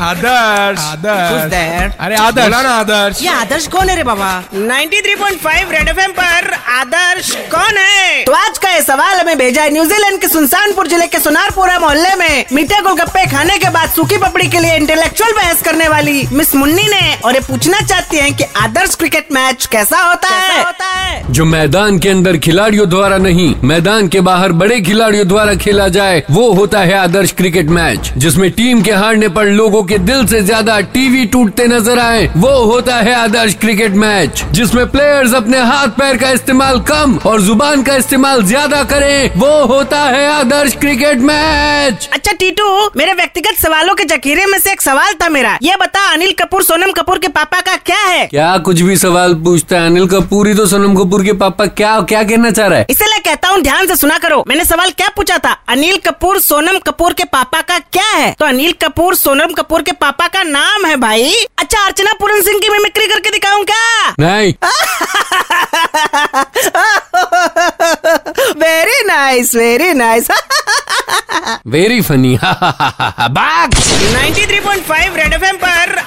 आदर्श। आदर्श। अरे आदर्श। बोला ना आदर्श। ये आदर्श कौन है रे बाबा? 93.5 रेड एफएम पर आदर्श कौन है? तो आज का ये सवाल हमें भेजा है न्यूजीलैंड के सुनसानपुर ज़िले के सुनारपुरा मोहल्ले में मीठे गोलगप्पे खाने के बाद सूखी पपड़ी के लिए इंटेलेक्चुअल बहस करने वाली मिस मुन्नी ने और ये पूछना चाहती है की आदर्श क्रिकेट मैच कैसा होता है? होता है? जो मैदान के अंदर खिलाड़ियों द्वारा नहीं, मैदान के बाहर बड़े खिलाड़ियों द्वारा खेला जाए, वो होता है आदर्श क्रिकेट मैच, जिसमें टीम के हारने पर लोगों के दिल से ज़्यादा टीवी टूटते नज़र आए। वो होता है आदर्श क्रिकेट मैच, जिसमें प्लेयर्स अपने हाथ पैर का इस्तेमाल कम और ज़ुबान का इस्तेमाल ज़्यादा करें। वो होता है आदर्श क्रिकेट मैच। अच्छा टीटू, मेरे व्यक्तिगत सवालों के जखीरे में से एक सवाल था मेरा। ये बता अनिल कपूर सोनम कपूर के पापा का क्या है? क्या कुछ भी सवाल पूछता है अनिल कपूर ही तो सोनम कपूर के पापा क्या क्या कहना चाह रहा है? इसलिए कहता हूँ ध्यान से सुना करो। मैंने सवाल क्या पूछा था? अनिल कपूर सोनम कपूर के पापा का क्या है? तो अनिल कपूर सोनम कपूर के पापा का नाम है भाई। अच्छा अर्चना पूरन सिंह की मिमिक्री करके दिखाऊँ क्या? नहीं। Very nice very nice very funny बाग 93.5 रेड एफएम पर आदर्श कौन है